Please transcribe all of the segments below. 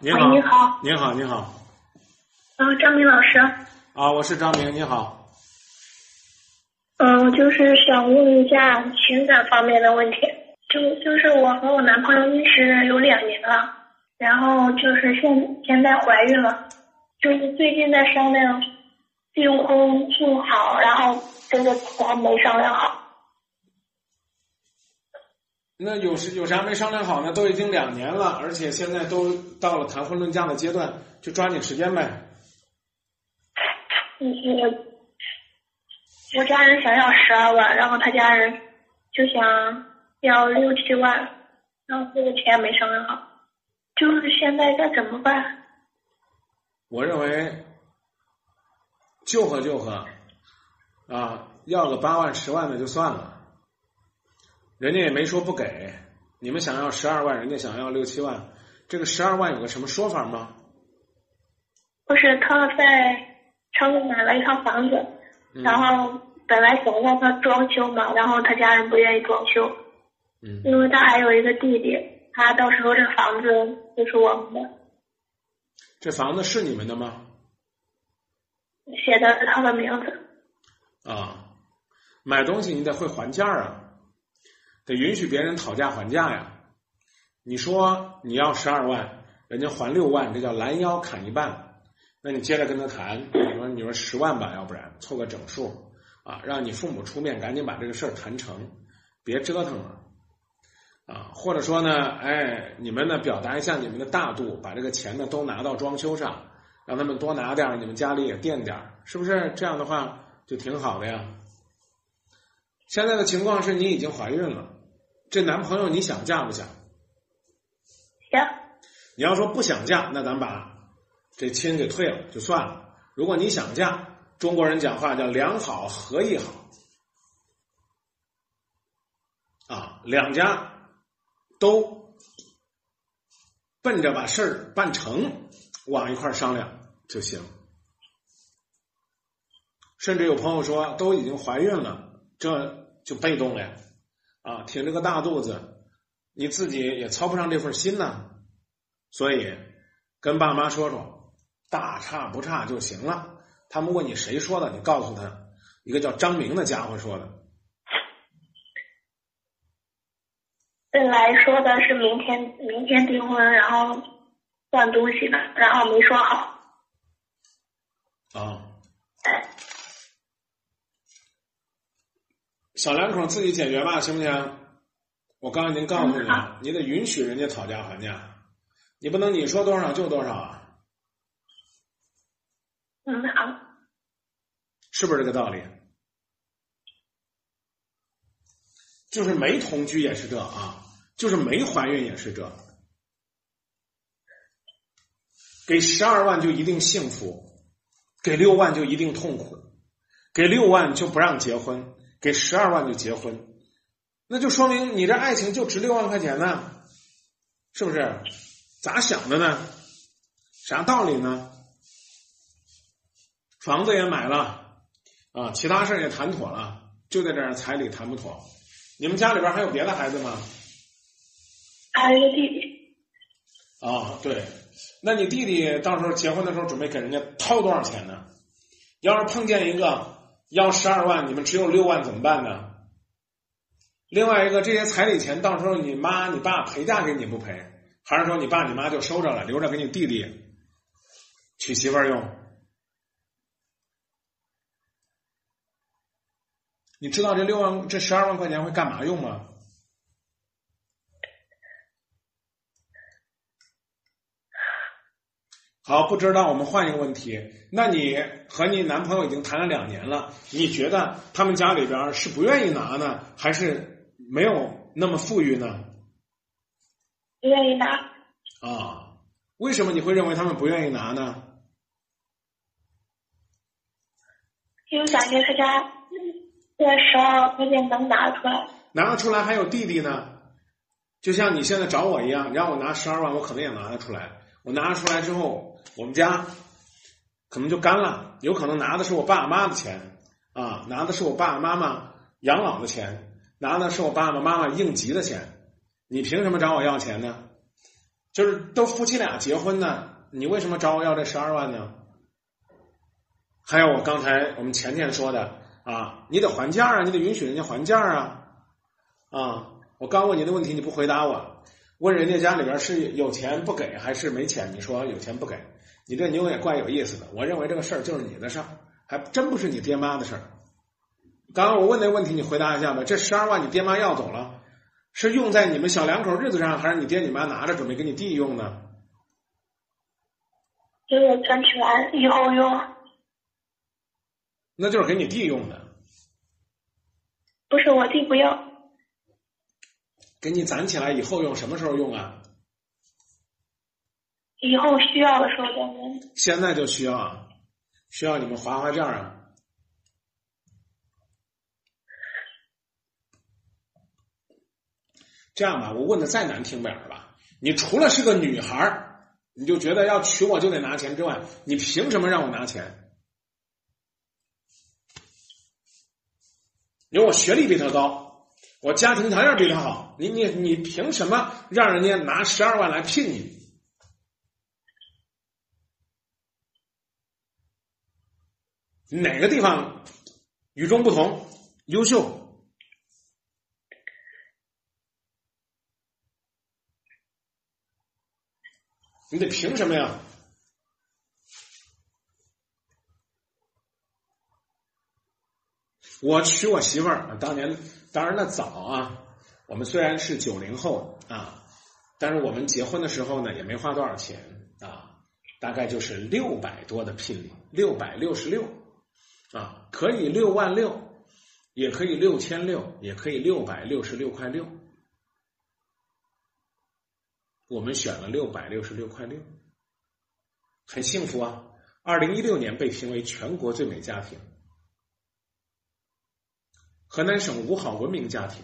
您好，喂你好，你好，你好，嗯、张明老师，啊，我是张明，你好，嗯、我就是想问一下情感方面的问题，就就是我和我男朋友认识有两年了，然后就是现现在怀孕了，就是最近在商量订婚订好，然后这个钱没商量好。那有时有啥没商量好呢？都已经两年了，而且现在都到了谈婚论嫁的阶段，就抓紧时间呗。我，我我家人想要十二万，然后他家人就想要六七万，然后这个钱没商量好，就是现在该怎么办？我认为就和就和，啊，要个八万十万的就算了，人家也没说不给。你们想要十二万，人家想要六七万，这个十二万有个什么说法吗？不是他在城里买了一套房子，嗯然后本来想让他装修嘛，然后他家人不愿意装修，嗯，因为他还有一个弟弟，他到时候这房子就是我们的，这房子是你们的吗？写的是他的名字。啊，买东西你得会还价啊，得允许别人讨价还价呀。你说你要十二万，人家还六万，这叫拦腰砍一半。那你接着跟他谈，你说你说十万吧，要不然凑个整数啊，让你父母出面，赶紧把这个事儿谈成，别折腾了啊。或者说呢，哎，你们呢表达一下你们的大度，把这个钱呢都拿到装修上，让他们多拿点，你们家里也垫点，是不是？这样的话就挺好的呀。现在的情况是你已经怀孕了，这男朋友你想嫁不想？行，你要说不想嫁，那咱把这亲给退了就算了。如果你想嫁，中国人讲话叫两好合一好，啊，两家都奔着把事儿办成，往一块儿商量就行。甚至有朋友说都已经怀孕了，这就被动了呀，啊，挺着个大肚子，你自己也操不上这份心呐，所以跟爸妈说说，大差不差就行了。他们问你谁说的，你告诉他，一个叫张明的家伙说的。本来说的是明天明天订婚，然后换东西的，然后没说好。啊，小两口自己解决吧，行不行？我刚才已经告诉你了，你得允许人家讨价还价，你不能你说多少就多少啊，嗯，好，是不是这个道理？就是没同居也是这啊，就是没怀孕也是这。给十二万就一定幸福，给六万就一定痛苦，给六万就不让结婚，给十二万就结婚，那就说明你这爱情就值六万块钱呢，是不是？咋想的呢？啥道理呢？房子也买了啊，其他事儿也谈妥了，就在这儿彩礼谈不妥。你们家里边还有别的孩子吗？还有一个弟弟，啊，对，那你弟弟到时候结婚的时候准备给人家掏多少钱呢？要是碰见一个要十二万，你们只有六万怎么办呢？另外一个，这些彩礼钱到时候你妈你爸陪嫁给你不赔？还是说你爸你妈就收着了，留着给你弟弟娶媳妇用？你知道这六万这十二万块钱会干嘛用吗？好，不知道，我们换一个问题。那你和你男朋友已经谈了两年了，你觉得他们家里边是不愿意拿呢，还是没有那么富裕呢？不愿意拿，啊，为什么你会认为他们不愿意拿呢？因为感觉他家这十二万块钱能拿出来。拿得出来还有弟弟呢，就像你现在找我一样，你让我拿十二万，我可能也拿得出来。我拿出来之后，我们家可能就干了，有可能拿的是我爸妈的钱啊，拿的是我爸爸妈妈养老的钱，拿的是我爸爸妈妈应急的钱。你凭什么找我要钱呢？就是都夫妻俩结婚呢，你为什么找我要这十二万呢？还有我刚才我们前天说的啊，你得还价啊，你得允许人家还价啊，啊，我刚问你的问题你不回答我，问人家家里边是有钱不给还是没钱？你说有钱不给，你这妞也怪有意思的。我认为这个事儿就是你的事儿，还真不是你爹妈的事儿。刚刚我问那问题，你回答一下吧。这十二万你爹妈要走了，是用在你们小两口日子上，还是你爹你妈拿着准备给你弟用呢？给我存起来以后用。那就是给你弟用的。不是我弟不要。给你攒起来以后用，什么时候用啊？以后需要的时候再用。现在就需要啊，需要你们划划价啊。这样吧，我问的再难听点儿吧，你除了是个女孩儿，你就觉得要娶我就得拿钱之外，你凭什么让我拿钱？因为我学历比他高，我家庭条件比他好，你你你凭什么让人家拿十二万来聘你？哪个地方与众不同、优秀？你得凭什么呀？我娶我媳妇儿，当年当然了早啊。我们虽然是九零后啊，但是我们结婚的时候呢，也没花多少钱啊，大概就是六百多的聘礼，六百六十六啊，可以六万六，也可以六千六，也可以六百六十六块六。我们选了六百六十六块六，很幸福啊！二零一六年被评为全国最美家庭，河南省五好文明家庭。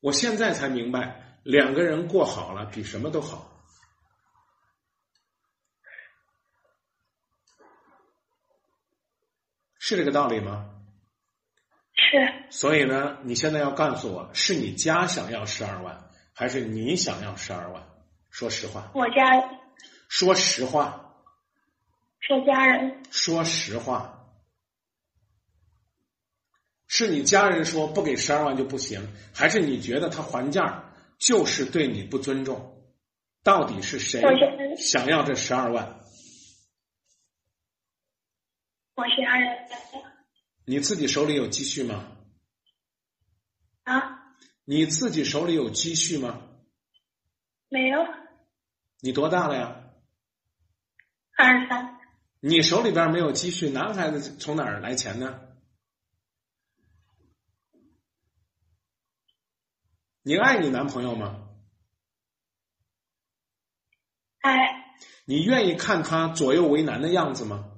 我现在才明白，两个人过好了比什么都好，是这个道理吗？是，所以呢，你现在要告诉我，是你家想要十二万，还是你想要十二万？说实话。我家。说实话。说家人。说实话。是你家人说不给十二万就不行，还是你觉得他还价就是对你不尊重？到底是谁想要这十二万？我家人。你自己手里有积蓄吗？啊？你自己手里有积蓄吗？没有。你多大了呀？二十三。你手里边没有积蓄，男孩子从哪儿来钱呢？你爱你男朋友吗？爱。你愿意看他左右为难的样子吗？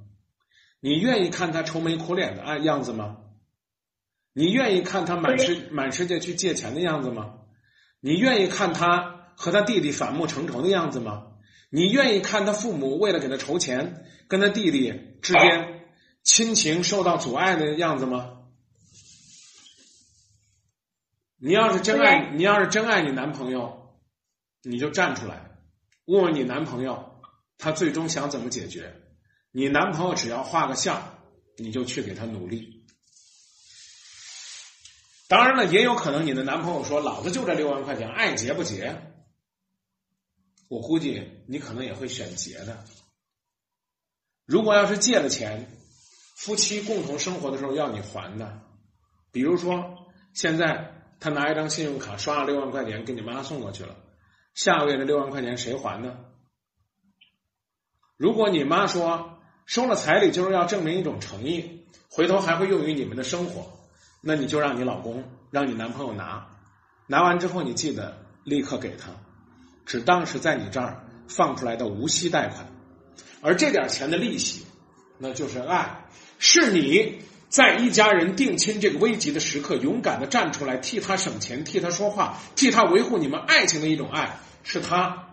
你愿意看他愁眉苦脸的啊样子吗？你愿意看他满世满世界去借钱的样子吗？你愿意看他和他弟弟反目成仇的样子吗？你愿意看他父母为了给他筹钱，跟他弟弟之间亲情受到阻碍的样子吗？你要是真爱，你要是真爱你男朋友，你就站出来，问问你男朋友，他最终想怎么解决？你男朋友只要画个像，你就去给他努力。当然了，也有可能你的男朋友说：“老子就这六万块钱，爱结不结？”我估计你可能也会选结的。如果要是借了钱，夫妻共同生活的时候要你还的，比如说现在他拿一张信用卡刷了六万块钱给你妈送过去了，下个月的六万块钱谁还呢？如果你妈说。收了彩礼就是要证明一种诚意，回头还会用于你们的生活，那你就让你老公、让你男朋友拿，拿完之后你记得立刻给他，只当是在你这儿放出来的无息贷款，而这点钱的利息，那就是爱，是你在一家人定亲这个危急的时刻，勇敢的站出来替他省钱、替他说话、替他维护你们爱情的一种爱，是他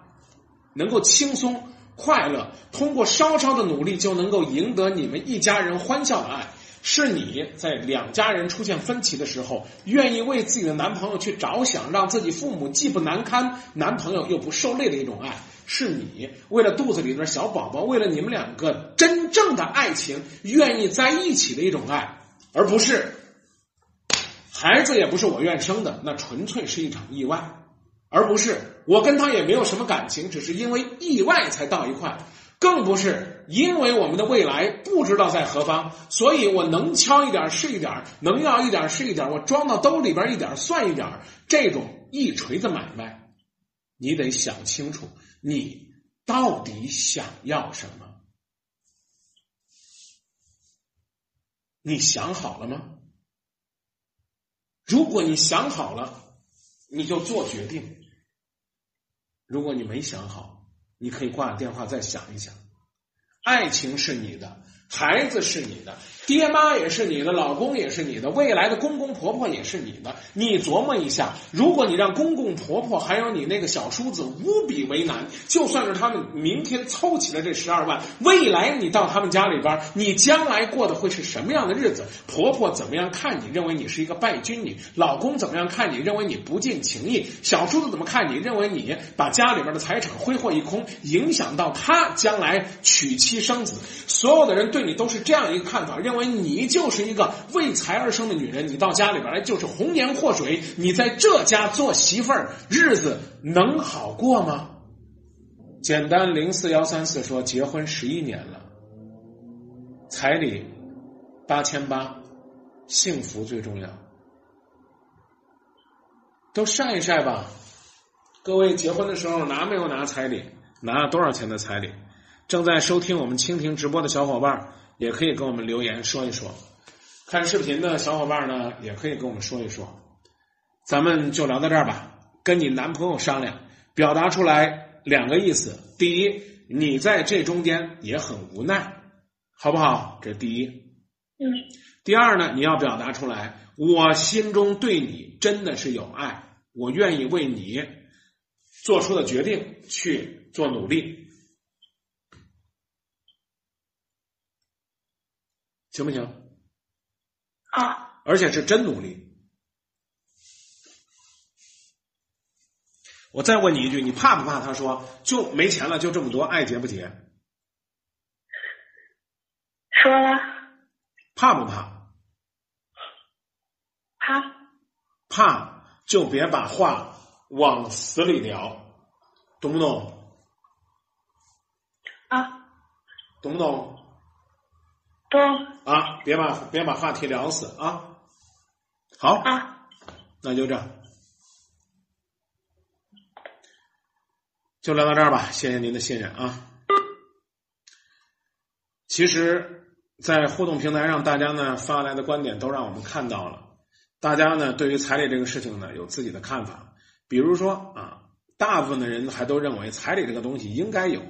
能够轻松。快乐通过稍稍的努力就能够赢得你们一家人欢笑的爱，是你在两家人出现分歧的时候，愿意为自己的男朋友去着想，让自己父母既不难堪，男朋友又不受累的一种爱。是你为了肚子里的小宝宝，为了你们两个真正的爱情，愿意在一起的一种爱，而不是孩子也不是我愿生的，那纯粹是一场意外，而不是我跟他也没有什么感情，只是因为意外才到一块。更不是因为我们的未来不知道在何方，所以我能敲一点是一点，能要一点是一点，我装到兜里边一点算一点。这种一锤子买卖，你得想清楚，你到底想要什么？你想好了吗？如果你想好了，你就做决定；如果你没想好，你可以挂了电话再想一想，爱情是你的，孩子是你的，爹妈也是你的，老公也是你的，未来的公公婆婆也是你的。你琢磨一下，如果你让公公婆婆还有你那个小叔子无比为难，就算是他们明天凑齐了这十二万，未来你到他们家里边，你将来过的会是什么样的日子？婆婆怎么样看你？认为你是一个败军女。老公怎么样看你？认为你不近情义。小叔子怎么看你？认为你把家里边的财产挥霍一空，影响到他将来娶妻生子。所有的人对你都是这样一个看法，认为你就是一个为财而生的女人。你到家里边来就是红颜祸水。你在这家做媳妇儿，日子能好过吗？简单零四幺三四说，结婚十一年了，彩礼八千八，幸福最重要。都晒一晒吧，各位结婚的时候拿没有拿彩礼？拿了多少钱的彩礼？正在收听我们蜻蜓直播的小伙伴也可以跟我们留言说一说。看视频的小伙伴呢，也可以跟我们说一说。咱们就聊到这儿吧。跟你男朋友商量，表达出来两个意思：第一，你在这中间也很无奈，好不好？这第一。嗯。第二呢，你要表达出来，我心中对你真的是有爱，我愿意为你做出的决定去做努力，行不行？啊。而且是真努力。我再问你一句，你怕不怕？他说就没钱了，就这么多，爱结不结？说了。怕不怕？怕。怕就别把话往死里聊，懂不懂？啊。懂不懂？懂。啊，别把别把话题聊死啊！好。啊。那就这样。就聊到这儿吧，谢谢您的信任啊。其实，在互动平台上，大家呢发来的观点都让我们看到了，大家呢对于彩礼这个事情呢有自己的看法。比如说啊，大部分的人还都认为彩礼这个东西应该有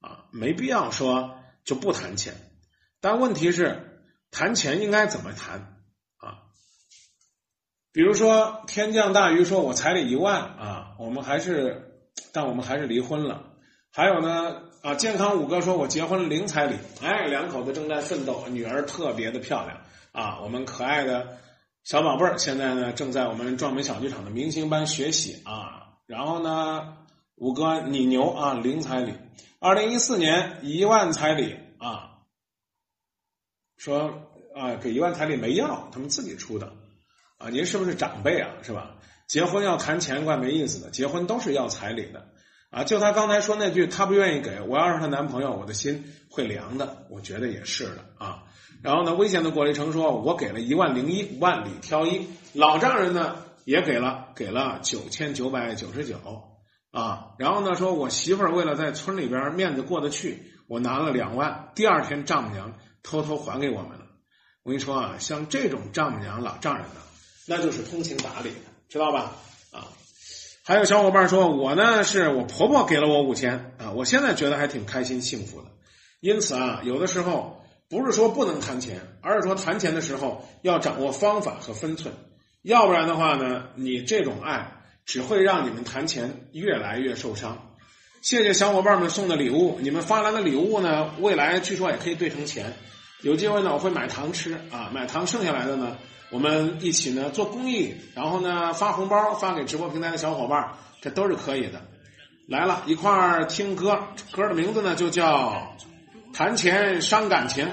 啊，没必要说就不谈钱。但问题是，谈钱应该怎么谈啊？比如说天降大鱼说：“我彩礼一万啊，我们还是。”但我们还是离婚了。还有呢，啊，健康五哥说，我结婚零彩礼，哎，两口子正在奋斗，女儿特别的漂亮啊，我们可爱的小宝贝儿现在呢正在我们壮美小剧场的明星班学习啊。然后呢，五哥你牛啊，零彩礼，二零一四年一万彩礼啊，说啊给一万彩礼没要，他们自己出的啊，您是不是长辈啊，是吧？结婚要谈钱怪没意思的，结婚都是要彩礼的，啊，就他刚才说那句，他不愿意给我要是他男朋友，我的心会凉的，我觉得也是的啊。然后呢，危险的果粒橙说，我给了一万零一，万里挑一，老丈人呢也给了，给了九千九百九十九啊。然后呢，说我媳妇儿为了在村里边面子过得去，我拿了两万，第二天丈母娘偷偷还给我们了。我跟你说啊，像这种丈母娘老丈人呢，那就是通情达理的。知道吧？啊，还有小伙伴说，我呢是我婆婆给了我五千啊，我现在觉得还挺开心幸福的。因此啊，有的时候不是说不能谈钱，而是说谈钱的时候要掌握方法和分寸，要不然的话呢，你这种爱只会让你们谈钱越来越受伤。谢谢小伙伴们送的礼物，你们发来的礼物呢，未来据说也可以兑成钱。有机会呢，我会买糖吃啊，买糖剩下来的呢，我们一起呢做公益，然后呢发红包发给直播平台的小伙伴，这都是可以的。来了一块儿听歌，歌的名字呢就叫《谈钱伤感情》。